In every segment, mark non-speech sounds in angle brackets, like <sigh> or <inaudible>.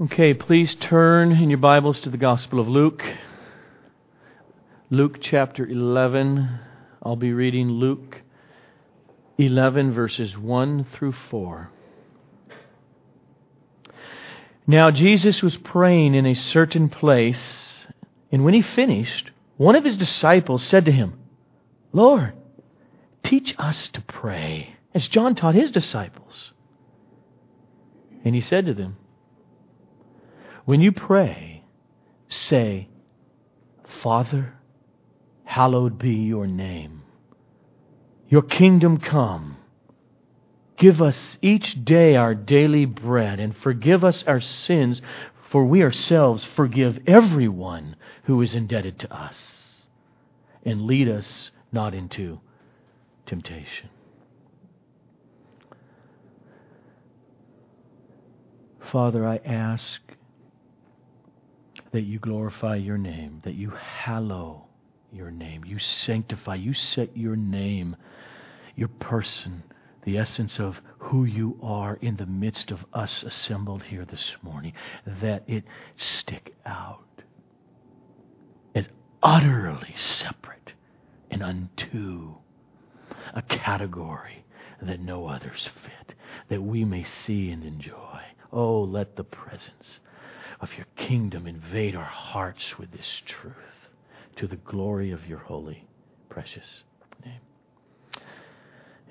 Okay, please turn in your Bibles to the Gospel of Luke. Luke chapter 11. I'll be reading Luke 11, verses 1 through 4. Now Jesus was praying in a certain place, and when he finished, one of his disciples said to him, Lord, teach us to pray, as John taught his disciples. And he said to them, When you pray, say, Father, hallowed be your name. Your kingdom come. Give us each day our daily bread, and forgive us our sins, for we ourselves forgive everyone who is indebted to us. And lead us not into temptation. Father, I ask that you glorify your name, that you hallow your name, you sanctify, you set your name, your person, the essence of who you are in the midst of us assembled here this morning, that it stick out as utterly separate and unto a category that no others fit, that we may see and enjoy. Oh, let the presence of your kingdom invade our hearts with this truth to the glory of your holy, precious name.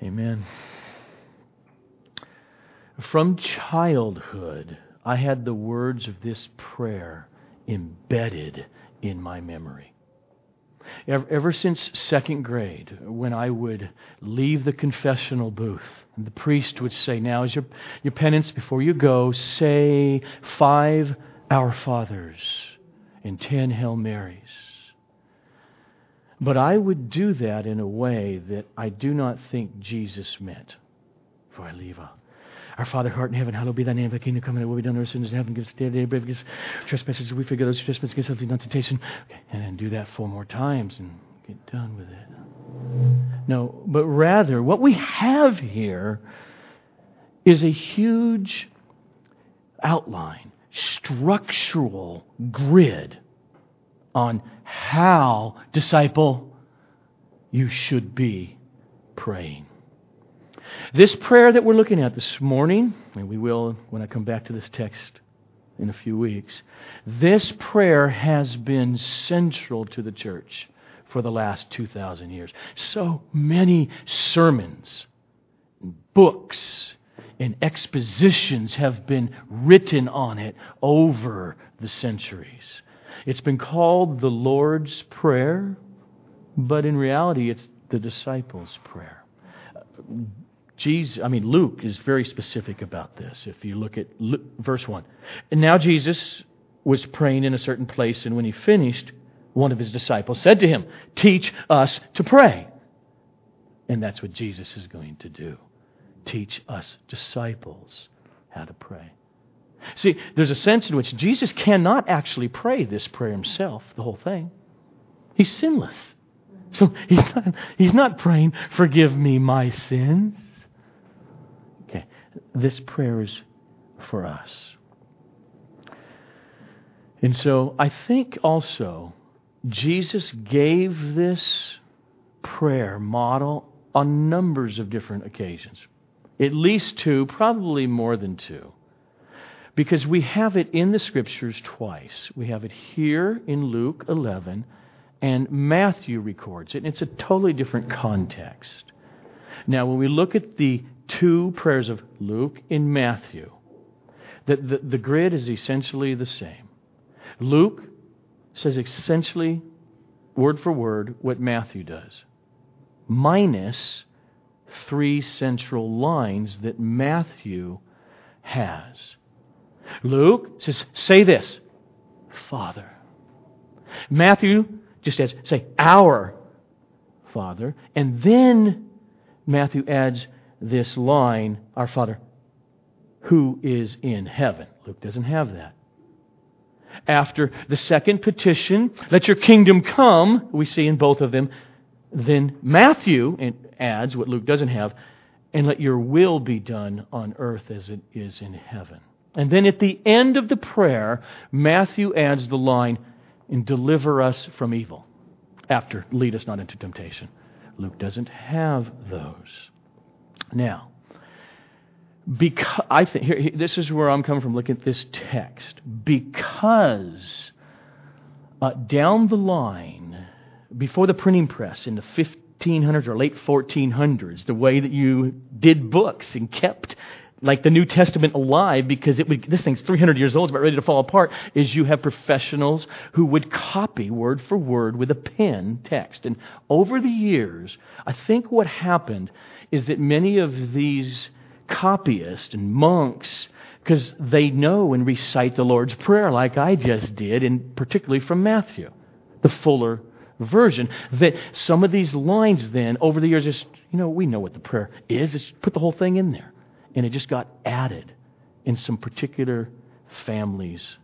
Amen. From childhood, I had the words of this prayer embedded in my memory. Ever, ever, since second grade, when I would leave the confessional booth, and the priest would say, Now is your, your penance before you go, say five Our Fathers and ten Hail Marys. But I would do that in a way that I do not think Jesus meant. For I leave a our Father who art in heaven, hallowed be thy name, thy kingdom come, and will be done on earth as in heaven. Give us daily bread, give us trespasses, we forgive those trespasses against us, not temptation. Okay, and then do that four more times and get done with it. No, but rather, what we have here is a huge outline, structural grid on how, disciple, you should be praying. This prayer that we're looking at this morning, and we will when I come back to this text in a few weeks, this prayer has been central to the church for the last 2,000 years. So many sermons, books, and expositions have been written on it over the centuries. It's been called the Lord's Prayer, but in reality, it's the disciples' prayer. Jesus, I mean, Luke is very specific about this. If you look at Luke, verse 1. And now Jesus was praying in a certain place, and when he finished, one of his disciples said to him, Teach us to pray. And that's what Jesus is going to do. Teach us disciples how to pray. See, there's a sense in which Jesus cannot actually pray this prayer himself, the whole thing. He's sinless. So he's not, he's not praying, Forgive me my sins. Okay, this prayer is for us. And so I think also Jesus gave this prayer model on numbers of different occasions. At least two, probably more than two. Because we have it in the scriptures twice. We have it here in Luke 11, and Matthew records it. And it's a totally different context. Now, when we look at the two prayers of Luke in Matthew, the, the, the grid is essentially the same. Luke says essentially, word for word, what Matthew does, minus three central lines that Matthew has. Luke says, say this, Father. Matthew just adds, say, our Father. And then Matthew adds this line, Our Father, who is in heaven. Luke doesn't have that. After the second petition, let your kingdom come, we see in both of them, then Matthew adds what Luke doesn't have, and let your will be done on earth as it is in heaven. And then at the end of the prayer, Matthew adds the line, and deliver us from evil, after lead us not into temptation. Luke doesn't have those. Now, because I think here, this is where I'm coming from. Look at this text. Because uh, down the line, before the printing press in the 1500s or late 1400s, the way that you did books and kept like the New Testament alive because it would, this thing's 300 years old, it's about ready to fall apart, is you have professionals who would copy word for word with a pen text. And over the years, I think what happened is that many of these copyists and monks, because they know and recite the Lord's Prayer like I just did, and particularly from Matthew, the fuller version, that some of these lines then, over the years, just, you know, we know what the prayer is, just put the whole thing in there and it just got added in some particular families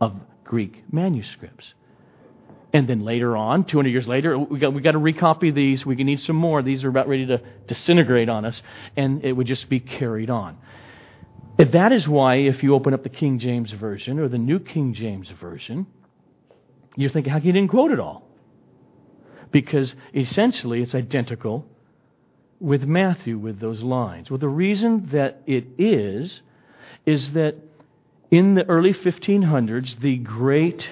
of Greek manuscripts. And then later on, 200 years later, we got, we got to recopy these. We need some more. These are about ready to disintegrate on us, and it would just be carried on. That is why, if you open up the King James Version or the New King James Version, you're thinking, how can you didn't quote it all? Because essentially it's identical with Matthew with those lines? Well, the reason that it is, is that in the early 1500s, the great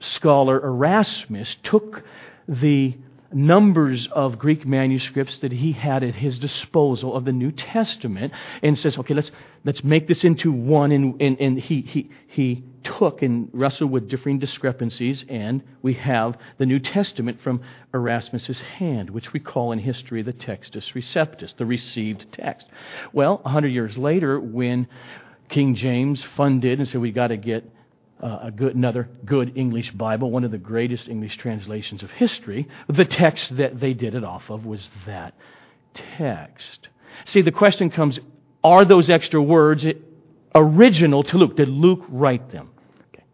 scholar Erasmus took the numbers of Greek manuscripts that he had at his disposal of the New Testament and says, okay, let's, let's make this into one. And, and, and he, he, he took and wrestled with differing discrepancies, and we have the New Testament from Erasmus's hand, which we call in history the Textus Receptus, the received text. Well, a hundred years later, when King James funded and said we got to get uh, a good, another good English Bible, one of the greatest English translations of history. The text that they did it off of was that text. See, the question comes are those extra words original to Luke? Did Luke write them? Okay.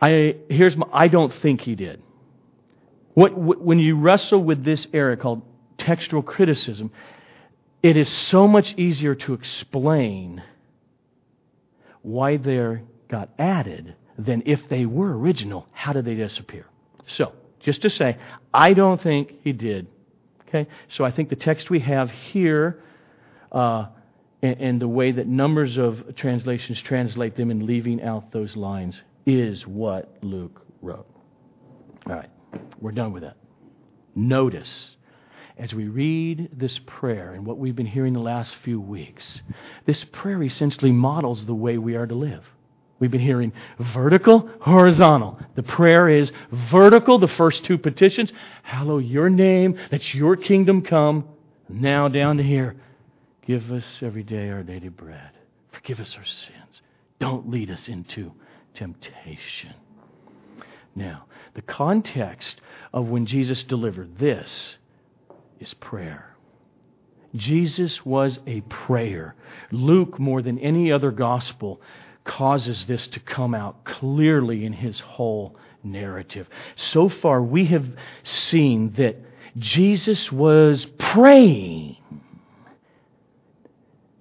I, here's my, I don't think he did. What, when you wrestle with this area called textual criticism, it is so much easier to explain why they're got added than if they were original. How did they disappear? So, just to say, I don't think he did. Okay? So I think the text we have here uh, and, and the way that numbers of translations translate them and leaving out those lines is what Luke wrote. All right, we're done with that. Notice as we read this prayer and what we've been hearing the last few weeks, this prayer essentially models the way we are to live. We've been hearing vertical, horizontal. The prayer is vertical, the first two petitions. Hallow your name, let your kingdom come. Now down to here. Give us every day our daily bread. Forgive us our sins. Don't lead us into temptation. Now, the context of when Jesus delivered this is prayer. Jesus was a prayer. Luke, more than any other gospel, causes this to come out clearly in his whole narrative. So far, we have seen that Jesus was praying,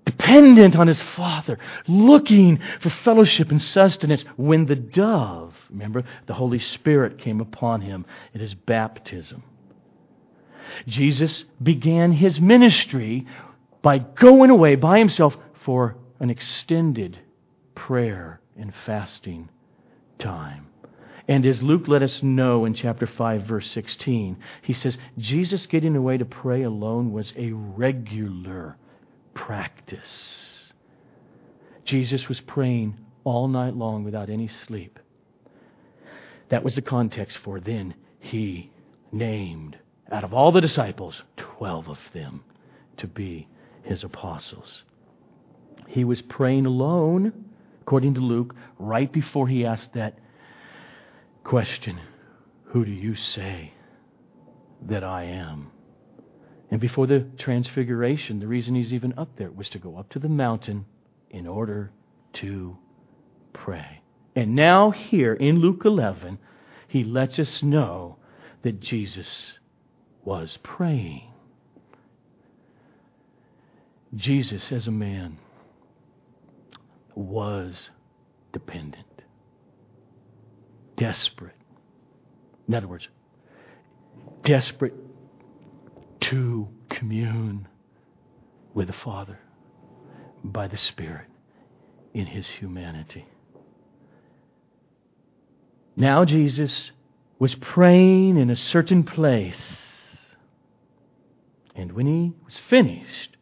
dependent on his Father, looking for fellowship and sustenance when the dove, remember, the Holy Spirit came upon him at his baptism. Jesus began his ministry by going away by himself for an extended prayer and fasting time. And as Luke let us know in chapter 5, verse 16, he says, Jesus getting away to pray alone was a regular practice. Jesus was praying all night long without any sleep. That was the context for then he named, out of all the disciples, 12 of them to be his apostles. He was praying alone according to Luke, right before he asked that question Who do you say that I am? And before the transfiguration, the reason he's even up there was to go up to the mountain in order to pray. And now, here in Luke 11, he lets us know that Jesus was praying. Jesus, as a man, was dependent, desperate. In other words, desperate to commune with the Father by the Spirit in his humanity. Now Jesus was praying in a certain place. And when he was finished,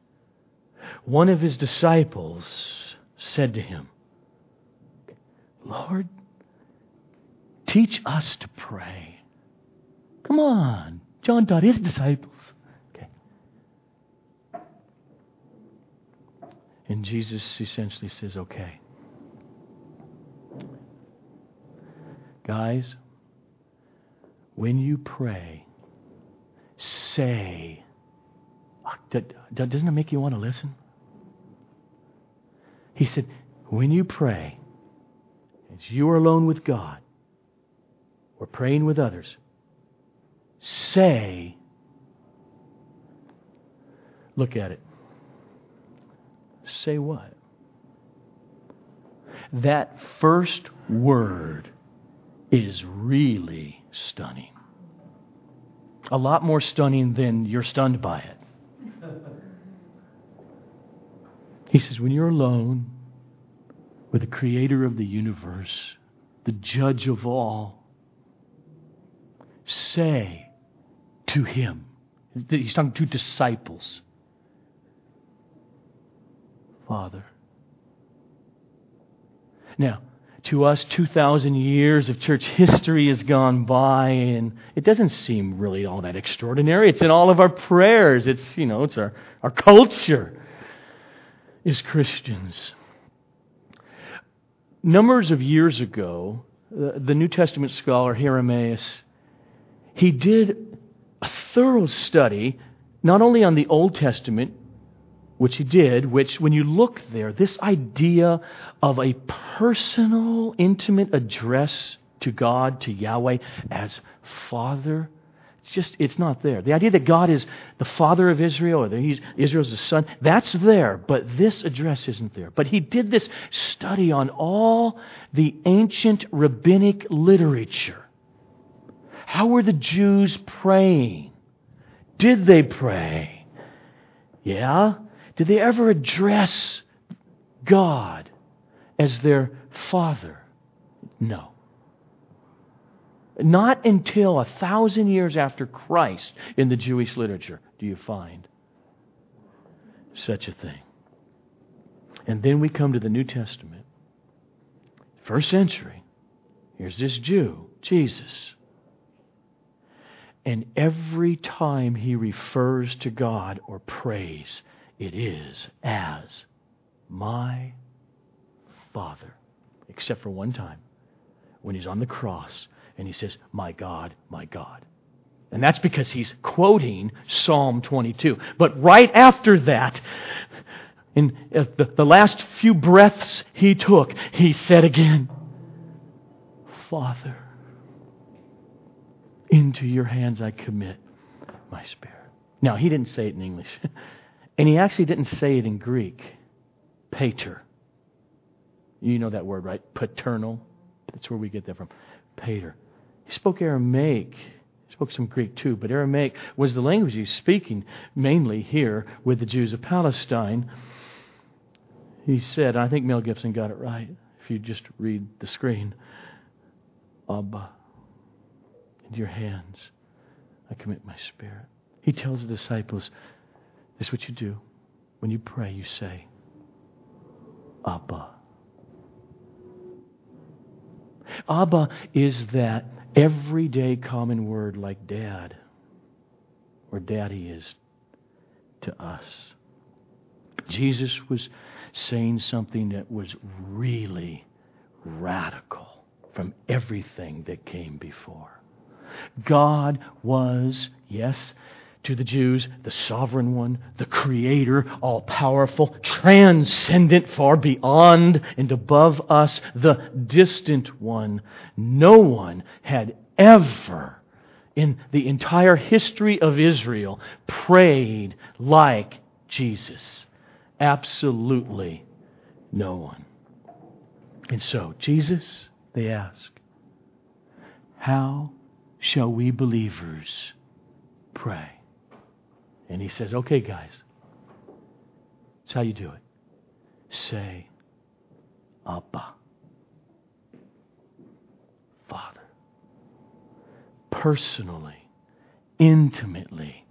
one of his disciples said to him, Lord, teach us to pray. Come on. John taught his disciples. Okay. And Jesus essentially says, okay. Guys, when you pray, say, doesn't it make you want to listen? He said, when you pray, as you are alone with God, or praying with others, say, look at it. Say what? That first word is really stunning. A lot more stunning than you're stunned by it. He says, when you're alone with the creator of the universe, the judge of all, say to him, he's talking to disciples, Father. Now, to us, 2,000 years of church history has gone by, and it doesn't seem really all that extraordinary. It's in all of our prayers. It's, you know, it's our, our culture as Christians. Numbers of years ago, the New Testament scholar Hieronymus, he did a thorough study not only on the Old Testament, which he did, which, when you look there, this idea of a personal, intimate address to God, to Yahweh, as Father, just, it's not there. The idea that God is the Father of Israel, or that he's, Israel's the Son, that's there, but this address isn't there. But he did this study on all the ancient rabbinic literature. How were the Jews praying? Did they pray? Yeah? Did they ever address God as their Father? No. Not until a thousand years after Christ in the Jewish literature do you find such a thing. And then we come to the New Testament. First century. Here's this Jew, Jesus. And every time he refers to God or prays, it is as my Father. Except for one time when he's on the cross and he says, My God, my God. And that's because he's quoting Psalm 22. But right after that, in uh, the last few breaths he took, he said again, Father, into your hands I commit my spirit. Now, he didn't say it in English. <laughs> And he actually didn't say it in Greek. Pater. You know that word, right? Paternal. That's where we get that from. Pater. He spoke Aramaic. He spoke some Greek too, but Aramaic was the language he was speaking mainly here with the Jews of Palestine. He said, I think Mel Gibson got it right if you just read the screen. Abba, into your hands I commit my spirit. He tells the disciples, this is what you do. When you pray, you say, Abba. Abba is that everyday common word like dad, or daddy is to us. Jesus was saying something that was really radical from everything that came before. God was, yes, to the Jews, the sovereign one, the creator, all powerful, transcendent, far beyond and above us, the distant one. No one had ever, in the entire history of Israel, prayed like Jesus. Absolutely no one. And so, Jesus, they ask, how shall we believers pray? And he says, okay, guys, that's how you do it. Say, Abba, Father. Personally, intimately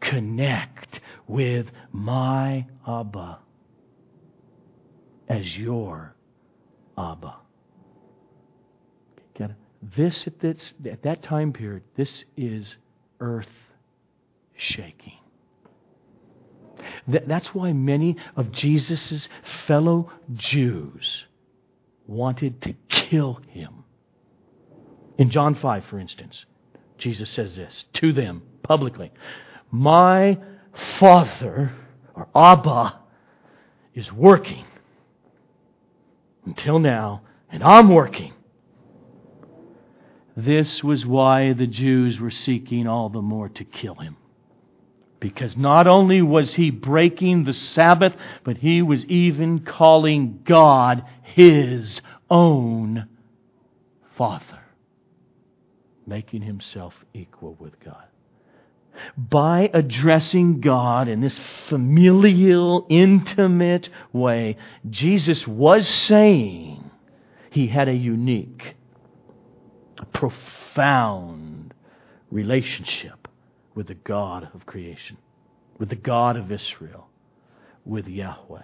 connect with my Abba as your Abba. It? This at, this at that time period, this is earth shaking. That's why many of Jesus' fellow Jews wanted to kill him. In John 5, for instance, Jesus says this to them publicly My Father, or Abba, is working until now, and I'm working. This was why the Jews were seeking all the more to kill him. Because not only was he breaking the Sabbath, but he was even calling God his own Father, making himself equal with God. By addressing God in this familial, intimate way, Jesus was saying he had a unique, profound relationship with the God of creation, with the God of Israel, with Yahweh.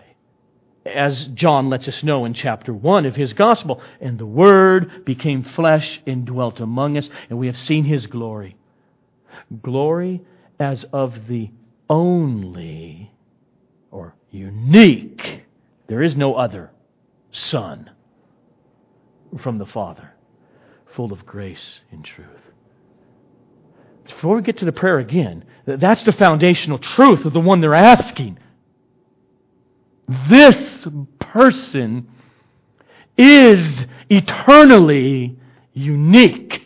As John lets us know in chapter 1 of his gospel, and the Word became flesh and dwelt among us, and we have seen his glory. Glory as of the only or unique, there is no other Son from the Father, full of grace and truth before we get to the prayer again, that's the foundational truth of the one they're asking. This person is eternally unique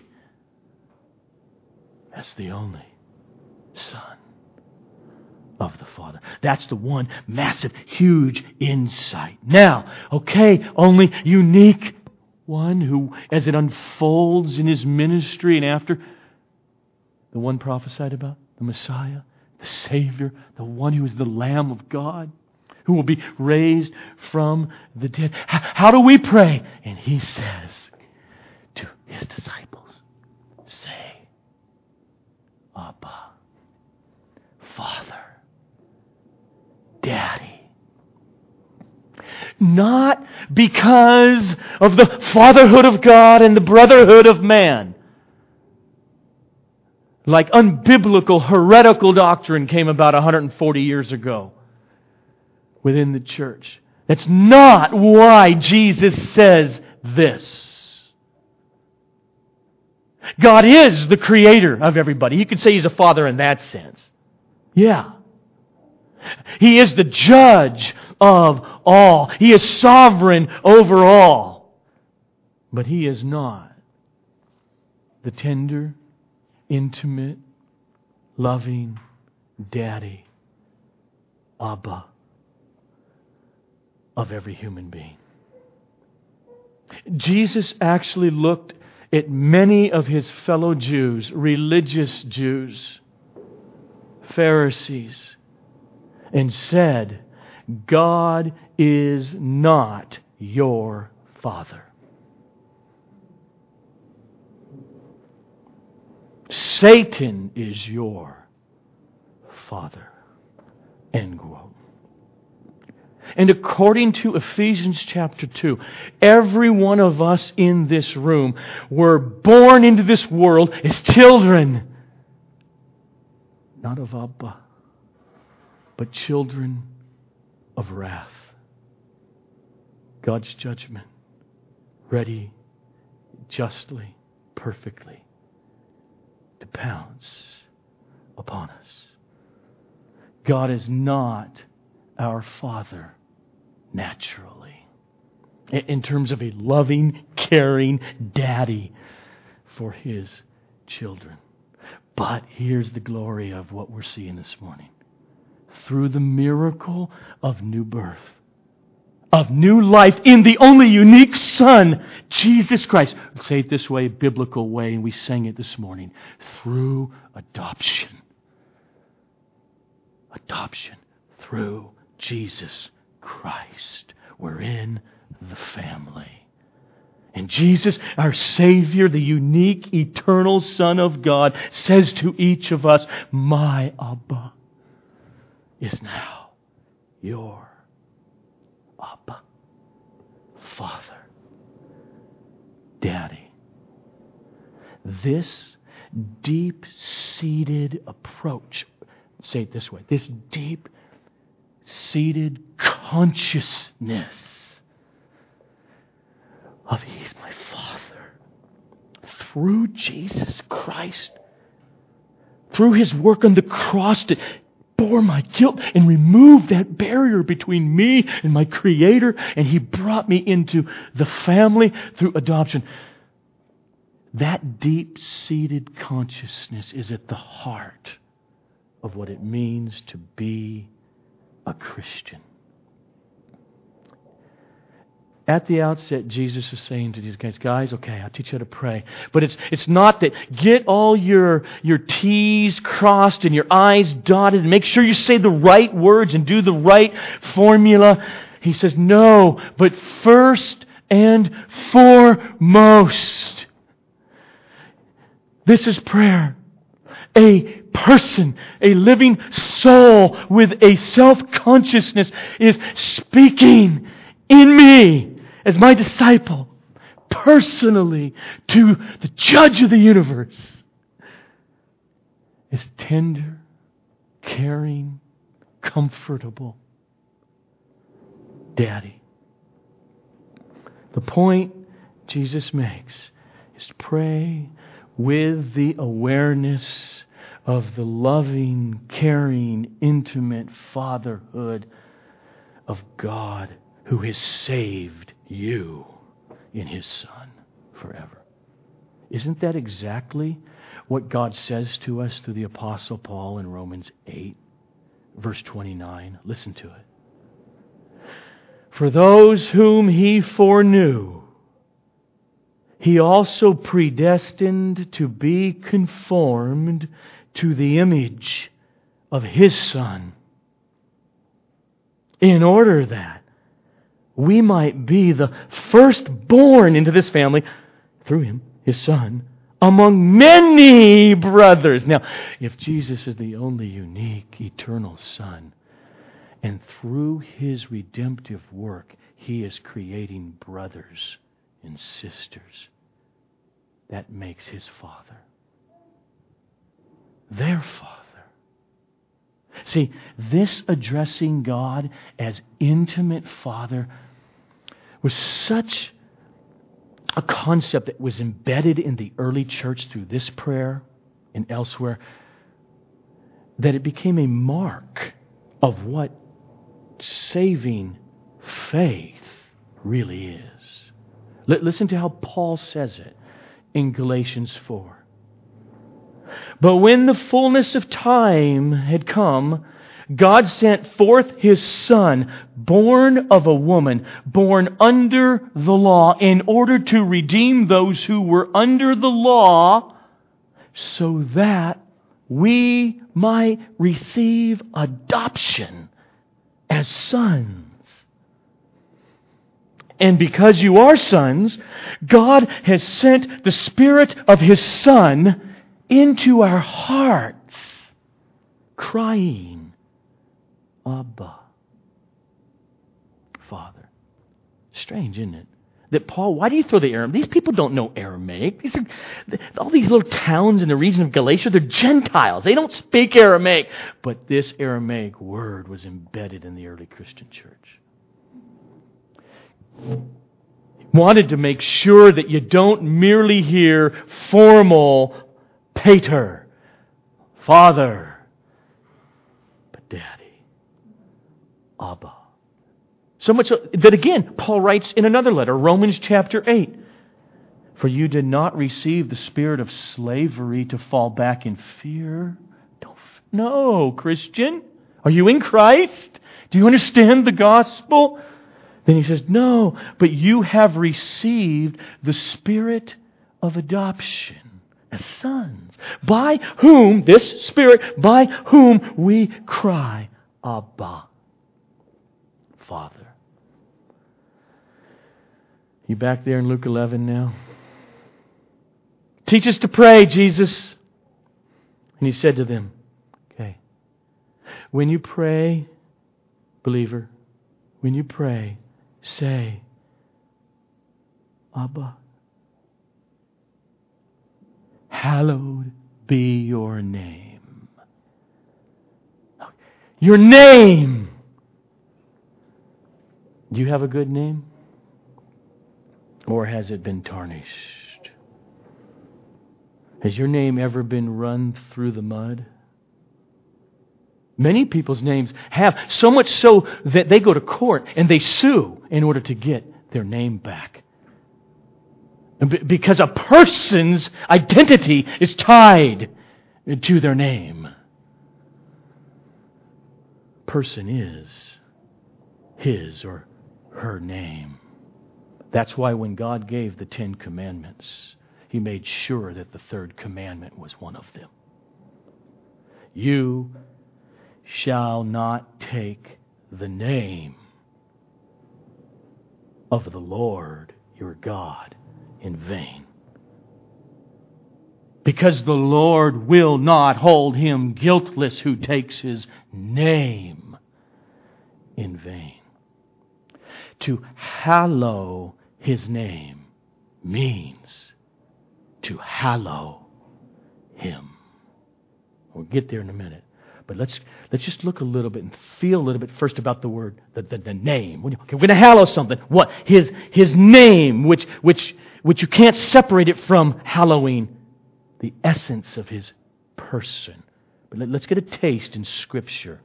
as the only Son of the Father. That's the one massive, huge insight. Now, okay, only unique one who, as it unfolds in his ministry and after, the one prophesied about, the Messiah, the Savior, the one who is the Lamb of God, who will be raised from the dead. How do we pray? And he says to his disciples, Say, Abba, Father, Daddy. Not because of the fatherhood of God and the brotherhood of man like unbiblical, heretical doctrine came about 140 years ago within the church. That's not why Jesus says this. God is the creator of everybody. You could say He's a father in that sense. Yeah. He is the judge of all. He is sovereign over all. But He is not the tender, intimate, loving daddy, Abba, of every human being. Jesus actually looked at many of his fellow Jews, religious Jews, Pharisees, and said, God is not your Father. Satan is your father. End quote. And according to Ephesians chapter 2, every one of us in this room were born into this world as children, not of Abba, but children of wrath. God's judgment, ready, justly, perfectly pounce upon us. God is not our Father naturally, in terms of a loving, caring daddy for his children. But here's the glory of what we're seeing this morning. Through the miracle of new birth, of new life in the only unique Son, Jesus Christ. Say it this way, biblical way, and we sang it this morning. Through adoption. Adoption through Jesus Christ. We're in the family. And Jesus, our Savior, the unique, eternal Son of God, says to each of us, My Abba is now your Abba, Father, Daddy. This deep seated approach, say it this way, this deep seated consciousness of He's my Father through Jesus Christ, through His work on the cross to bore my guilt and removed that barrier between me and my Creator, and He brought me into the family through adoption. That deep seated consciousness is at the heart of what it means to be a Christian. At the outset, Jesus is saying to these guys, guys, okay, I'll teach you how to pray. But it's, it's not that get all your, your T's crossed and your I's dotted and make sure you say the right words and do the right formula. He says, no, but first and foremost, this is prayer. A person, a living soul with a self consciousness is speaking in me as my disciple personally to the judge of the universe is tender, caring, comfortable daddy. The point Jesus makes is to pray with the awareness of the loving, caring, intimate fatherhood of God who has saved you in His Son forever. Isn't that exactly what God says to us through the Apostle Paul in Romans 8, verse 29? Listen to it. For those whom He foreknew, He also predestined to be conformed to the image of His Son, in order that we might be the firstborn into this family through Him, His Son, among many brothers. Now, if Jesus is the only unique, eternal Son, and through His redemptive work, He is creating brothers and sisters, that makes His Father their Father. See, this addressing God as intimate Father was such a concept that was embedded in the early church through this prayer and elsewhere that it became a mark of what saving faith really is. Listen to how Paul says it in Galatians 4. But when the fullness of time had come, God sent forth his Son, born of a woman, born under the law, in order to redeem those who were under the law, so that we might receive adoption as sons. And because you are sons, God has sent the Spirit of His Son into our hearts, crying, Abba, Father. Strange, isn't it? That Paul, why do you throw the Aramaic? These people don't know Aramaic. These are, all these little towns in the region of Galatia, they're Gentiles. They don't speak Aramaic. But this Aramaic word was embedded in the early Christian church wanted to make sure that you don't merely hear formal Pater, Father, but Daddy, Abba. So much that again, Paul writes in another letter, Romans chapter 8. For you did not receive the spirit of slavery to fall back in fear. No, Christian. Are you in Christ? Do you understand the gospel? Then he says, No, but you have received the spirit of adoption as sons, by whom, this spirit, by whom we cry, Abba, Father. You back there in Luke 11 now? Teach us to pray, Jesus. And he said to them, Okay, when you pray, believer, when you pray, say, Abba, hallowed be your name. Your name! Do you have a good name? Or has it been tarnished? Has your name ever been run through the mud? Many people's names have, so much so that they go to court and they sue in order to get their name back. Because a person's identity is tied to their name. Person is his or her name. That's why when God gave the Ten Commandments, He made sure that the third commandment was one of them. You shall not take the name of the Lord your God in vain. Because the Lord will not hold him guiltless who takes his name in vain. To hallow his name means to hallow him. We'll get there in a minute. But let's, let's just look a little bit and feel a little bit first about the word, the, the, the name. Okay, we're going to hallow something. What? His, his name, which, which, which you can't separate it from hallowing the essence of his person. But let, let's get a taste in Scripture.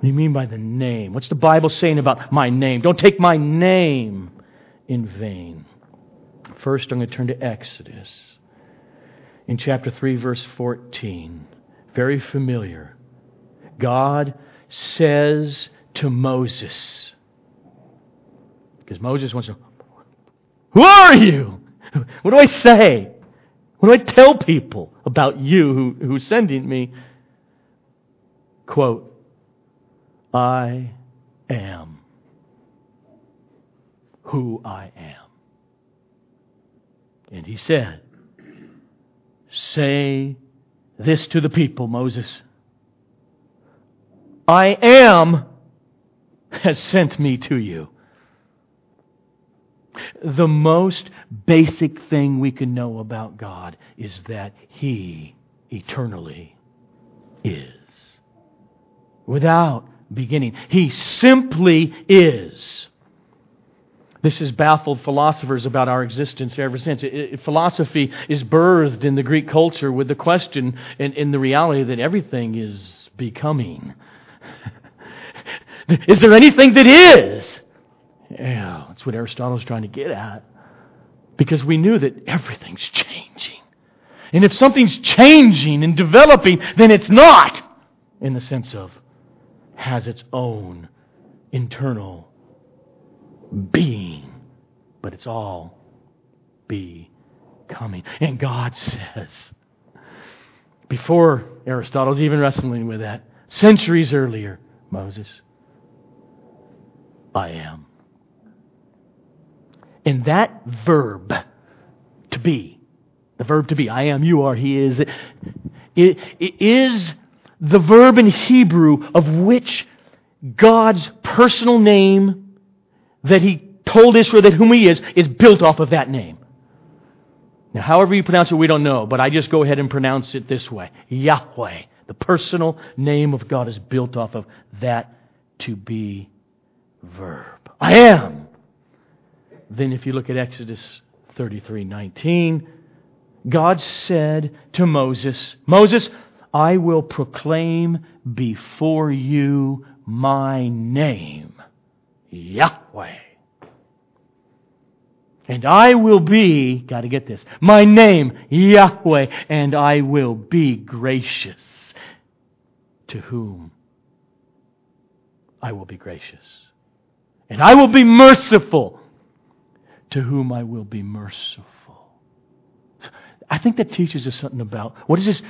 What do you mean by the name? What's the Bible saying about my name? Don't take my name in vain. First, I'm going to turn to Exodus. In chapter 3, verse 14 very familiar. God says to Moses, because Moses wants to, Who are you? What do I say? What do I tell people about you who, who's sending me? Quote, I am who I am. And he said, Say this to the people, Moses. I am has sent me to you. The most basic thing we can know about God is that He eternally is. Without beginning. He simply is. This has baffled philosophers about our existence ever since. It, it, philosophy is birthed in the Greek culture with the question and in the reality that everything is becoming. <laughs> is there anything that is? Yeah, that's what Aristotle's trying to get at. Because we knew that everything's changing. And if something's changing and developing, then it's not in the sense of has its own internal being, but it's all becoming. And God says, before Aristotle's even wrestling with that, centuries earlier, Moses, I am. And that verb, to be, the verb to be, I am, you are, he is, it, it is the verb in Hebrew of which God's personal name that he told Israel that whom he is, is built off of that name. Now, however you pronounce it, we don't know, but I just go ahead and pronounce it this way Yahweh. The personal name of God is built off of that to be verb. I am. Then, if you look at Exodus 33 19, God said to Moses, Moses, I will proclaim before you my name Yahweh. And I will be, got to get this, my name, Yahweh, and I will be gracious to whom I will be gracious. And I will be merciful to whom I will be merciful. I think that teaches us something about what is this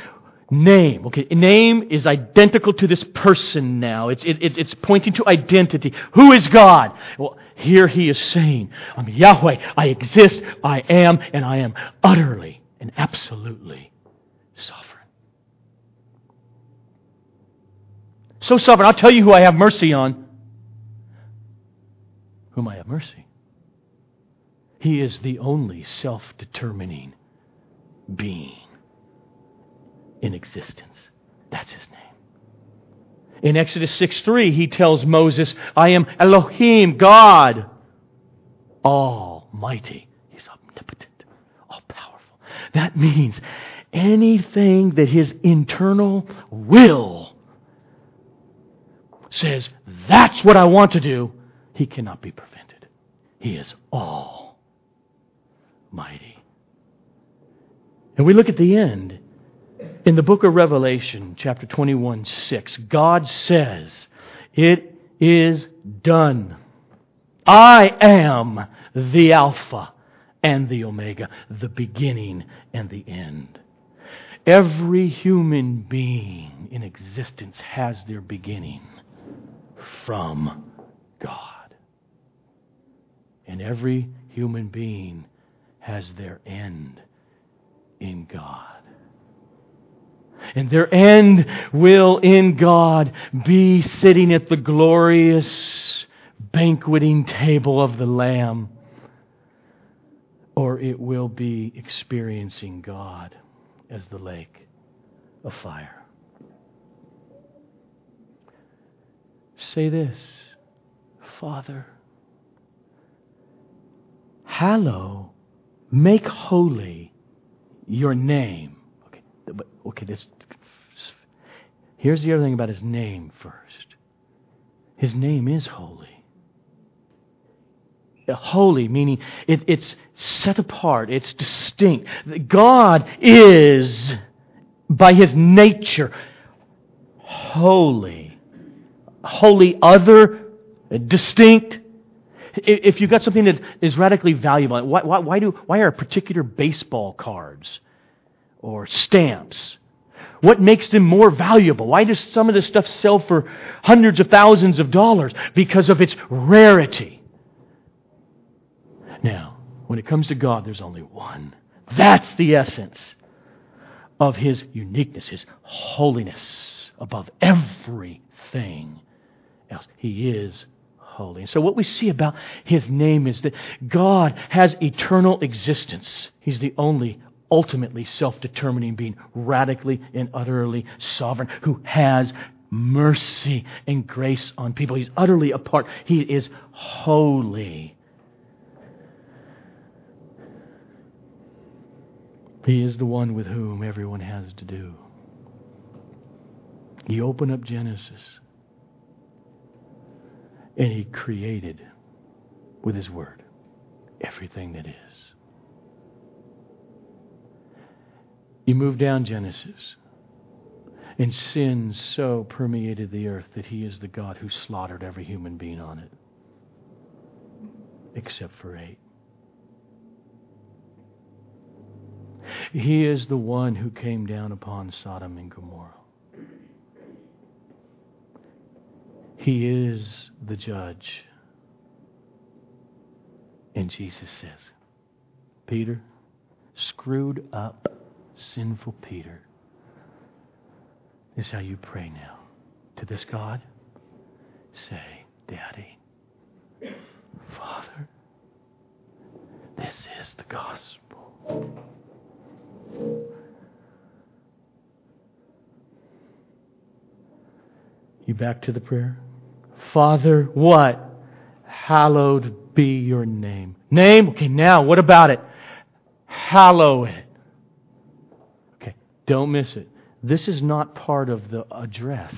name? Okay, name is identical to this person now. It's, it, it's pointing to identity. Who is God? Well, here he is saying, I'm Yahweh. I exist. I am, and I am utterly and absolutely sovereign. So sovereign. I'll tell you who I have mercy on. Whom I have mercy. He is the only self determining being in existence. That's his name. In Exodus 6 3, he tells Moses, I am Elohim, God, Almighty. He's omnipotent, all powerful. That means anything that his internal will says, that's what I want to do, he cannot be prevented. He is all mighty. And we look at the end. In the book of Revelation, chapter 21, 6, God says, It is done. I am the Alpha and the Omega, the beginning and the end. Every human being in existence has their beginning from God. And every human being has their end in God. And their end will in God be sitting at the glorious banqueting table of the Lamb, or it will be experiencing God as the lake of fire. Say this Father, hallow, make holy your name. Okay, okay, this. Here's the other thing about his name first. His name is holy. Holy, meaning it, it's set apart, it's distinct. God is, by his nature, holy. Holy, other, distinct. If you've got something that is radically valuable, why, why, why, do, why are particular baseball cards or stamps? What makes them more valuable? Why does some of this stuff sell for hundreds of thousands of dollars? Because of its rarity. Now, when it comes to God, there's only one. That's the essence of His uniqueness, His holiness above everything else. He is holy. And so, what we see about His name is that God has eternal existence. He's the only ultimately self determining being, radically and utterly sovereign, who has mercy and grace on people. He's utterly apart. He is holy. He is the one with whom everyone has to do. You open up Genesis and he created with his word everything that is. You move down Genesis, and sin so permeated the earth that he is the God who slaughtered every human being on it, except for eight. He is the one who came down upon Sodom and Gomorrah. He is the judge. And Jesus says, Peter, screwed up, sinful Peter, this is how you pray now. To this God, say, Daddy, Father, this is the gospel. You back to the prayer? Father, what? Hallowed be your name. Name? Okay, now, what about it? Hallow it. Don't miss it. This is not part of the address.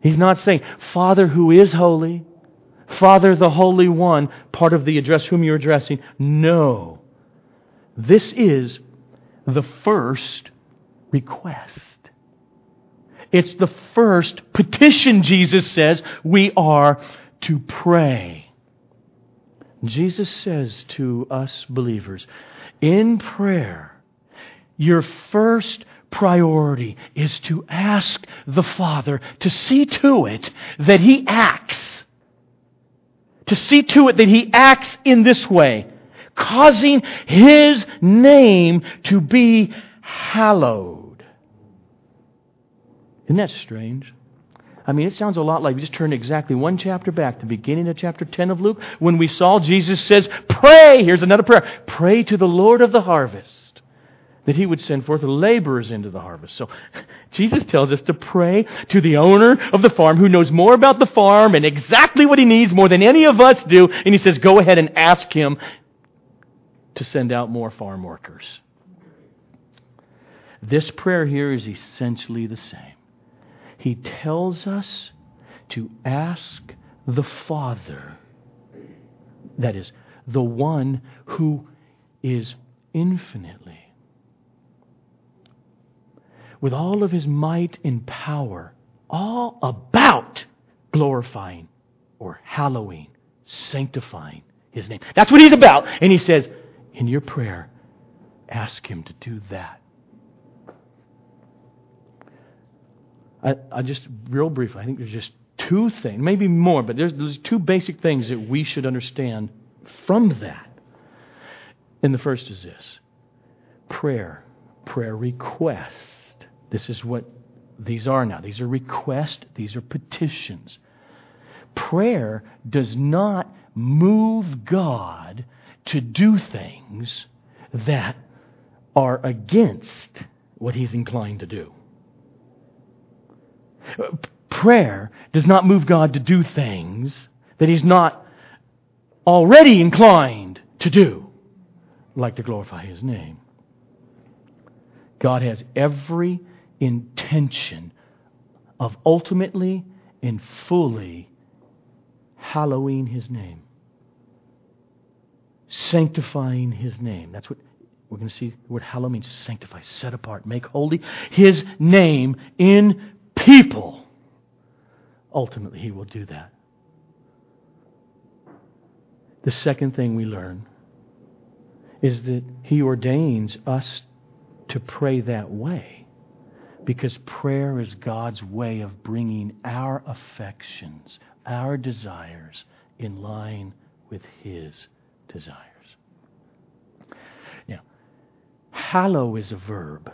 He's not saying, Father who is holy, Father the Holy One, part of the address whom you're addressing. No. This is the first request. It's the first petition, Jesus says, we are to pray. Jesus says to us believers, in prayer, your first priority is to ask the Father to see to it that He acts. To see to it that He acts in this way, causing His name to be hallowed. Isn't that strange? I mean, it sounds a lot like we just turn exactly one chapter back, the beginning of chapter 10 of Luke, when we saw Jesus says, Pray! Here's another prayer. Pray to the Lord of the harvest that he would send forth laborers into the harvest. So <laughs> Jesus tells us to pray to the owner of the farm who knows more about the farm and exactly what he needs more than any of us do. And he says, Go ahead and ask him to send out more farm workers. This prayer here is essentially the same he tells us to ask the Father, that is, the one who is infinitely, with all of his might and power, all about glorifying or hallowing, sanctifying his name. That's what he's about. And he says, in your prayer, ask him to do that. I, I just, real briefly, I think there's just two things, maybe more, but there's, there's two basic things that we should understand from that. And the first is this prayer, prayer request. This is what these are now. These are requests, these are petitions. Prayer does not move God to do things that are against what he's inclined to do. Prayer does not move God to do things that He's not already inclined to do, like to glorify His name. God has every intention of ultimately and fully hallowing His name, sanctifying His name. That's what we're going to see the word hallow means sanctify, set apart, make holy His name in people, ultimately He will do that. The second thing we learn is that He ordains us to pray that way because prayer is God's way of bringing our affections, our desires, in line with His desires. Now, hallow is a verb.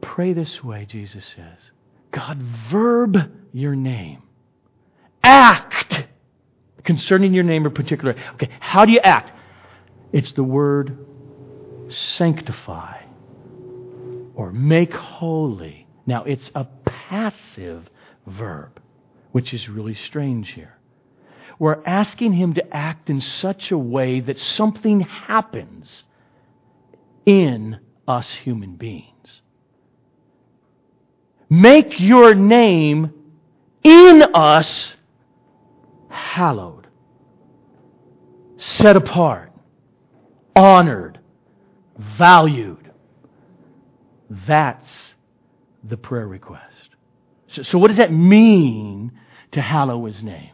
Pray this way, Jesus says God, verb your name. Act concerning your name in particular. Okay, how do you act? It's the word sanctify or make holy. Now, it's a passive verb, which is really strange here. We're asking him to act in such a way that something happens in us human beings. Make your name in us hallowed, set apart, honored, valued. That's the prayer request. So, so, what does that mean to hallow his name?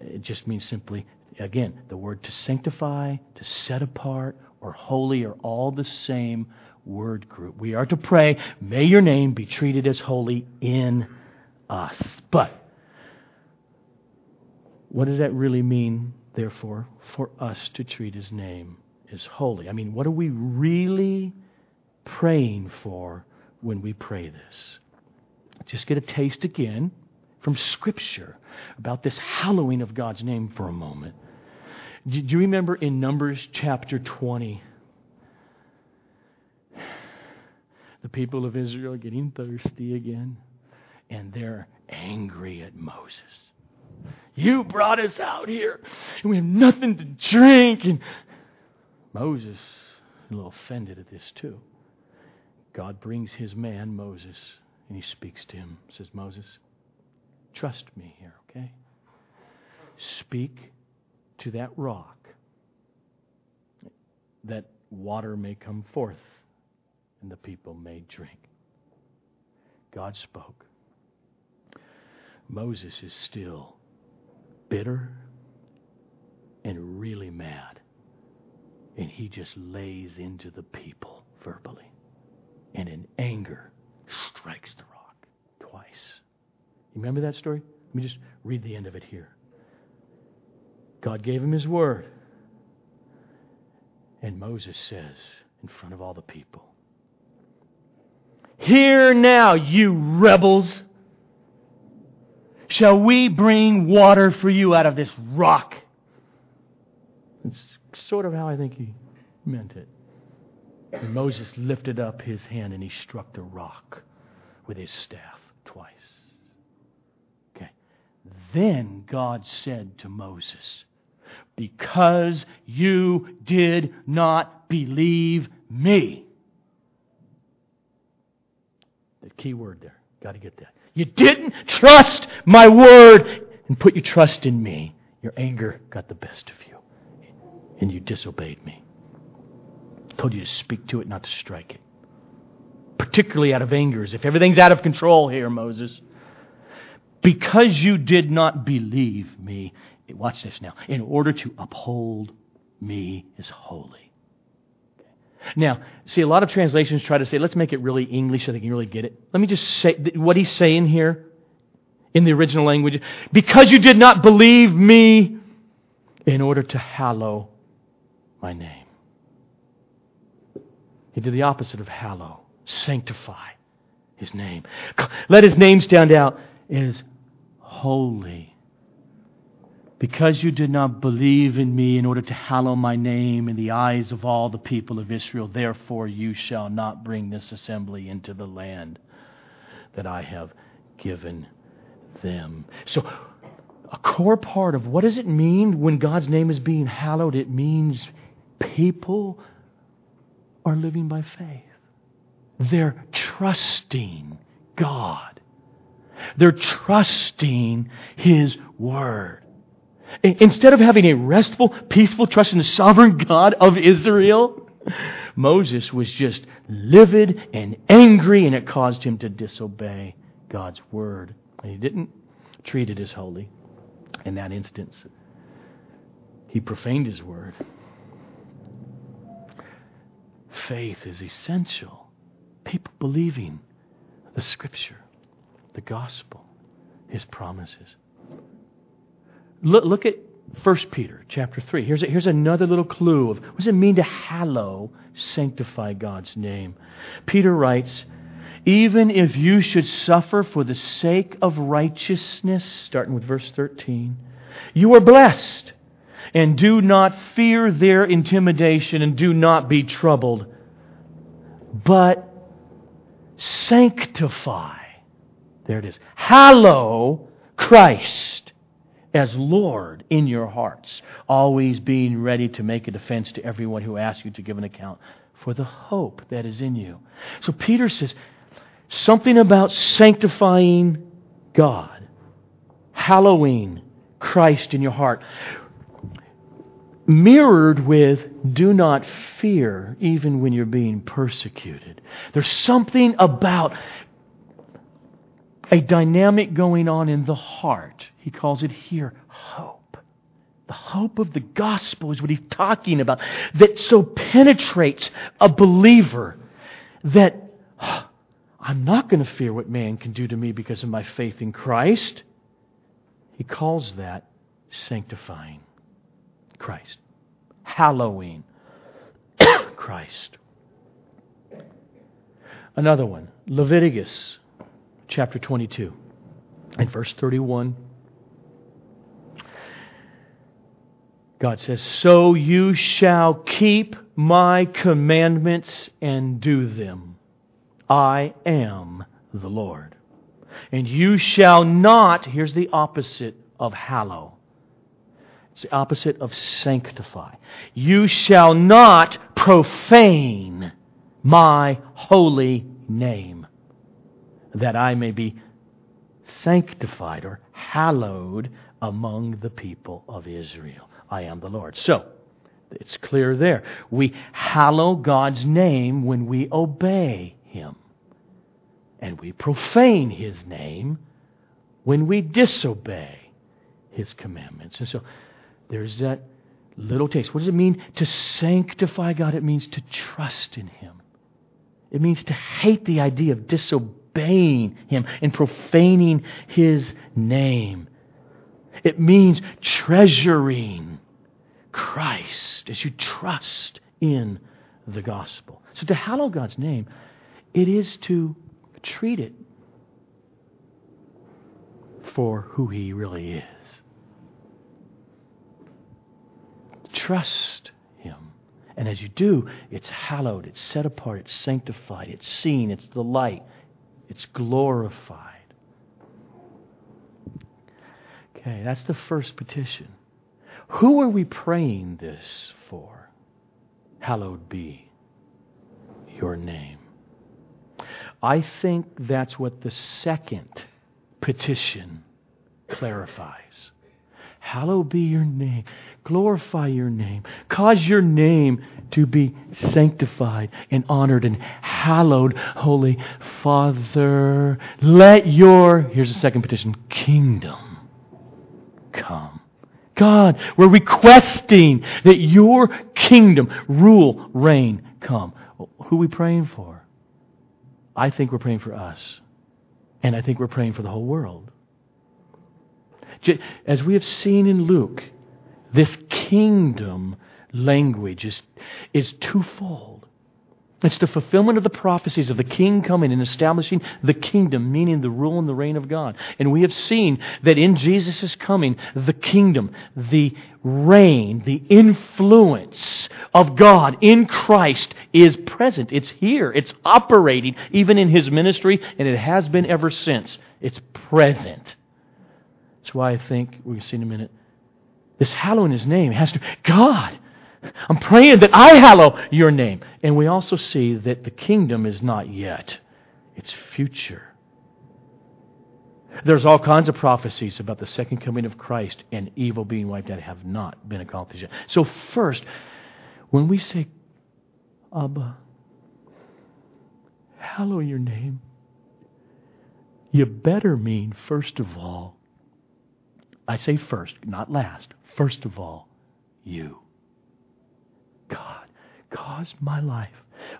It just means simply, again, the word to sanctify, to set apart, or holy are all the same word group. We are to pray, may your name be treated as holy in us. But what does that really mean, therefore, for us to treat his name as holy? I mean, what are we really praying for when we pray this? Just get a taste again from Scripture about this hallowing of God's name for a moment. Do you remember in Numbers chapter 20? the people of Israel are getting thirsty again, and they're angry at Moses. You brought us out here, and we have nothing to drink. And Moses is a little offended at this, too. God brings his man, Moses, and he speaks to him. Says, Moses, trust me here, okay? Speak to that rock that water may come forth and the people may drink. God spoke. Moses is still bitter and really mad. And he just lays into the people verbally. And in anger, strikes the rock twice. You remember that story? Let me just read the end of it here. God gave him his word. And Moses says, in front of all the people, Hear now, you rebels. Shall we bring water for you out of this rock? It's sort of how I think he meant it. And Moses lifted up his hand and he struck the rock with his staff twice. Okay. Then God said to Moses, Because you did not believe me. The key word there. Got to get that. You didn't trust my word and put your trust in me. Your anger got the best of you. And you disobeyed me. Told you to speak to it, not to strike it. Particularly out of anger, as if everything's out of control here, Moses. Because you did not believe me, watch this now, in order to uphold me as holy. Now, see, a lot of translations try to say, let's make it really English so they can really get it. Let me just say what he's saying here in the original language. Because you did not believe me in order to hallow my name. Did the opposite of hallow, sanctify his name. Let his name stand out as holy because you did not believe in me in order to hallow my name in the eyes of all the people of Israel, therefore you shall not bring this assembly into the land that I have given them. So, a core part of what does it mean when God's name is being hallowed? It means people are living by faith. They're trusting God. They're trusting His Word. Instead of having a restful, peaceful trust in the sovereign God of Israel, Moses was just livid and angry, and it caused him to disobey God's word. And he didn't treat it as holy in that instance. He profaned his word. Faith is essential. People believing the scripture, the gospel, his promises. Look, look at 1 Peter chapter 3. Here's, a, here's another little clue of what does it mean to hallow, sanctify God's name. Peter writes, Even if you should suffer for the sake of righteousness, starting with verse 13, you are blessed. And do not fear their intimidation and do not be troubled, but sanctify. There it is. Hallow Christ as Lord in your hearts, always being ready to make a defense to everyone who asks you to give an account for the hope that is in you. So Peter says something about sanctifying God, hallowing Christ in your heart, mirrored with do not fear even when you're being persecuted. There's something about a dynamic going on in the heart. He calls it here hope. The hope of the gospel is what he's talking about, that so penetrates a believer that oh, I'm not going to fear what man can do to me because of my faith in Christ. He calls that sanctifying Christ, hallowing <coughs> Christ. Another one, Leviticus chapter 22 and verse 31. God says, So you shall keep my commandments and do them. I am the Lord. And you shall not, here's the opposite of hallow. It's the opposite of sanctify. You shall not profane my holy name that I may be sanctified or hallowed among the people of Israel. I am the Lord. So, it's clear there. We hallow God's name when we obey Him. And we profane His name when we disobey his commandments. And so there's that little taste. What does it mean to sanctify God? It means to trust in him. It means to hate the idea of disobeying him and profaning his name. It means treasuring Christ as you trust in the gospel. So to hallow God's name, it is to treat it for who he really is. Trust him. And as you do, it's hallowed, it's set apart, it's sanctified, it's seen, it's the light, it's glorified. Okay, that's the first petition. Who are we praying this for? Hallowed be your name. I think that's what the second petition clarifies. Hallowed be your name. Glorify your name. Cause your name to be sanctified and honored and hallowed, Holy Father. Let your, here's the second petition, kingdom come. God, we're requesting that your kingdom, rule, reign, come. Who are we praying for? I think we're praying for us. And I think we're praying for the whole world. As we have seen in Luke, this kingdom language is, is twofold. It's the fulfillment of the prophecies of the king coming and establishing the kingdom, meaning the rule and the reign of God. And we have seen that in Jesus' coming, the kingdom, the reign, the influence of God in Christ is present. It's here. It's operating even in his ministry, and it has been ever since. It's present. That's why I think, we can see in a minute, this hallowing his name has to, God, I'm praying that I hallow your name. And we also see that the kingdom is not yet, it's future. There's all kinds of prophecies about the second coming of Christ and evil being wiped out have not been accomplished yet. So, first, when we say, Abba, hallow your name, you better mean, first of all, I say first, not last, first of all, you. God, cause my life,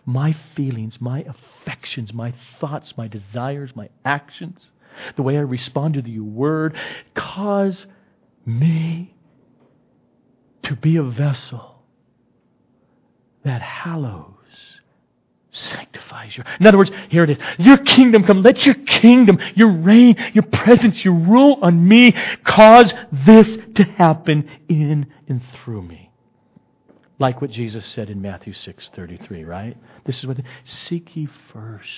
my feelings, my affections, my thoughts, my desires, my actions, the way I respond to your word, cause me to be a vessel that hallows, sanctifies your. In other words, here it is. Your kingdom come. Let your kingdom, your reign, your presence, your rule on me cause this to happen in and through me. Like what Jesus said in Matthew 6:33, right? This is what seek ye first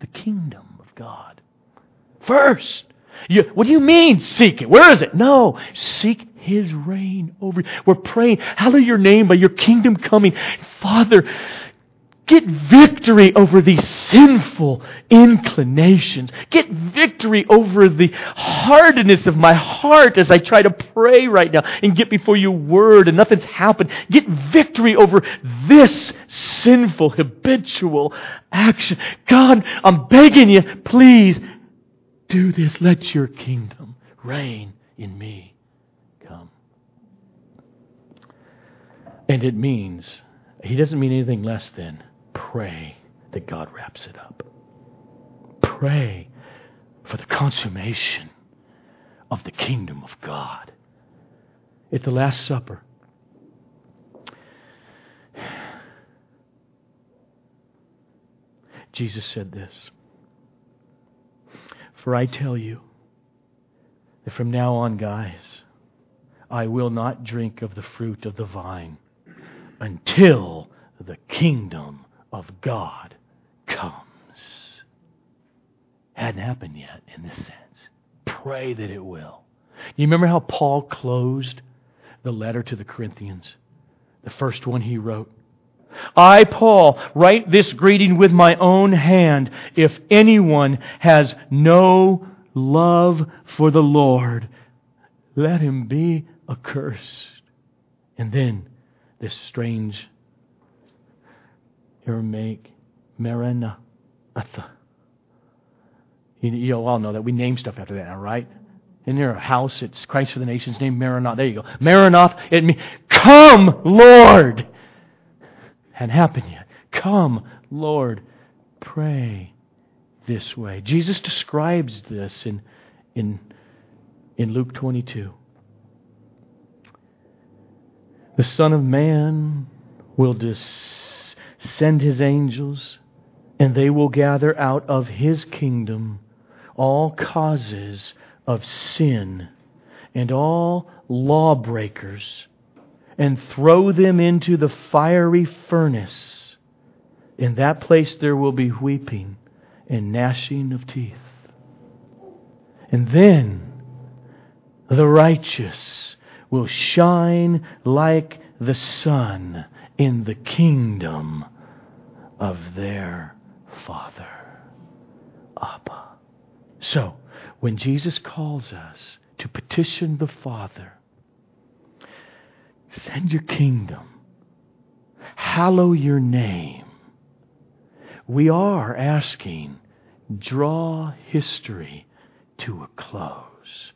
the kingdom of God. First. You, what do you mean seek it? Where is it? No, seek his reign over you. We're praying, hallow your name by your kingdom coming. Father, Get victory over these sinful inclinations. Get victory over the hardness of my heart as I try to pray right now and get before your word and nothing's happened. Get victory over this sinful, habitual action. God, I'm begging you, please do this. Let your kingdom reign in me. Come. And it means, he doesn't mean anything less than pray that God wraps it up. Pray for the consummation of the kingdom of God. At the Last Supper, Jesus said this For I tell you that from now on, guys, I will not drink of the fruit of the vine until the kingdom of God comes. Hadn't happened yet in this sense. Pray that it will. You remember how Paul closed the letter to the Corinthians? The first one he wrote. I, Paul, write this greeting with my own hand. If anyone has no love for the Lord, let him be accursed. And then this strange Aramaic, Maranatha. You, you all know that. We name stuff after that now, right? In a house, it's Christ for the Nations, named Maranatha. There you go. Maranatha, it means, come, Lord! Hadn't happened yet. Come, Lord, pray this way. Jesus describes this in, in, in Luke 22. The Son of Man will dis- send his angels, and they will gather out of his kingdom all causes of sin and all lawbreakers, and throw them into the fiery furnace. In that place there will be weeping and gnashing of teeth. And then the righteous will shine like the sun in the kingdom of their Father. Abba. So, when Jesus calls us to petition the Father, send your kingdom, hallow your name, we are asking, draw history to a close.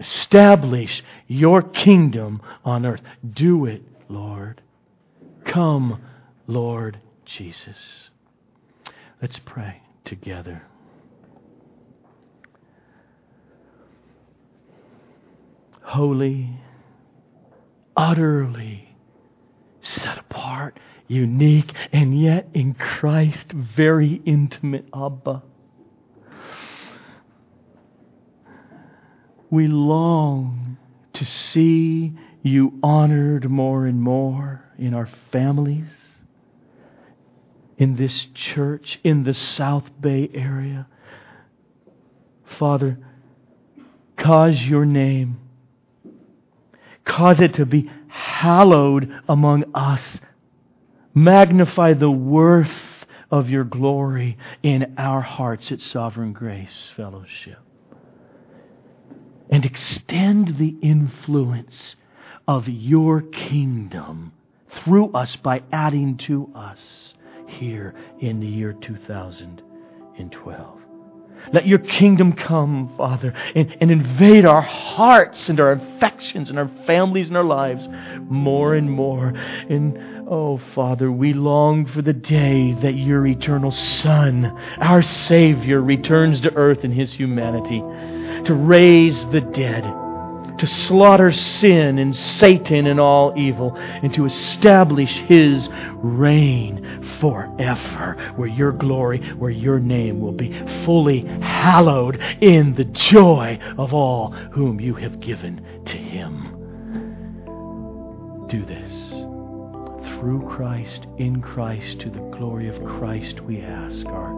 Establish your kingdom on earth. Do it, Lord. Come, Lord Jesus. Let's pray together. Holy, utterly set apart, unique, and yet in Christ very intimate Abba. We long to see you honored more and more in our families, in this church, in the South Bay area. Father, cause your name, cause it to be hallowed among us. Magnify the worth of your glory in our hearts at Sovereign Grace Fellowship and extend the influence of your kingdom through us by adding to us here in the year 2012. Let your kingdom come, Father, and, and, invade our hearts and our affections and our families and our lives more and more. And oh, Father, we long for the day that your eternal Son, our Savior, returns to earth in his humanity to raise the dead, to slaughter sin and Satan and all evil, and to establish his reign forever, where your glory, where your name will be fully hallowed in the joy of all whom you have given to him. Do this. Through Christ, in Christ, to the glory of Christ, we ask our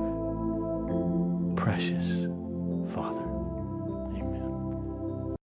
precious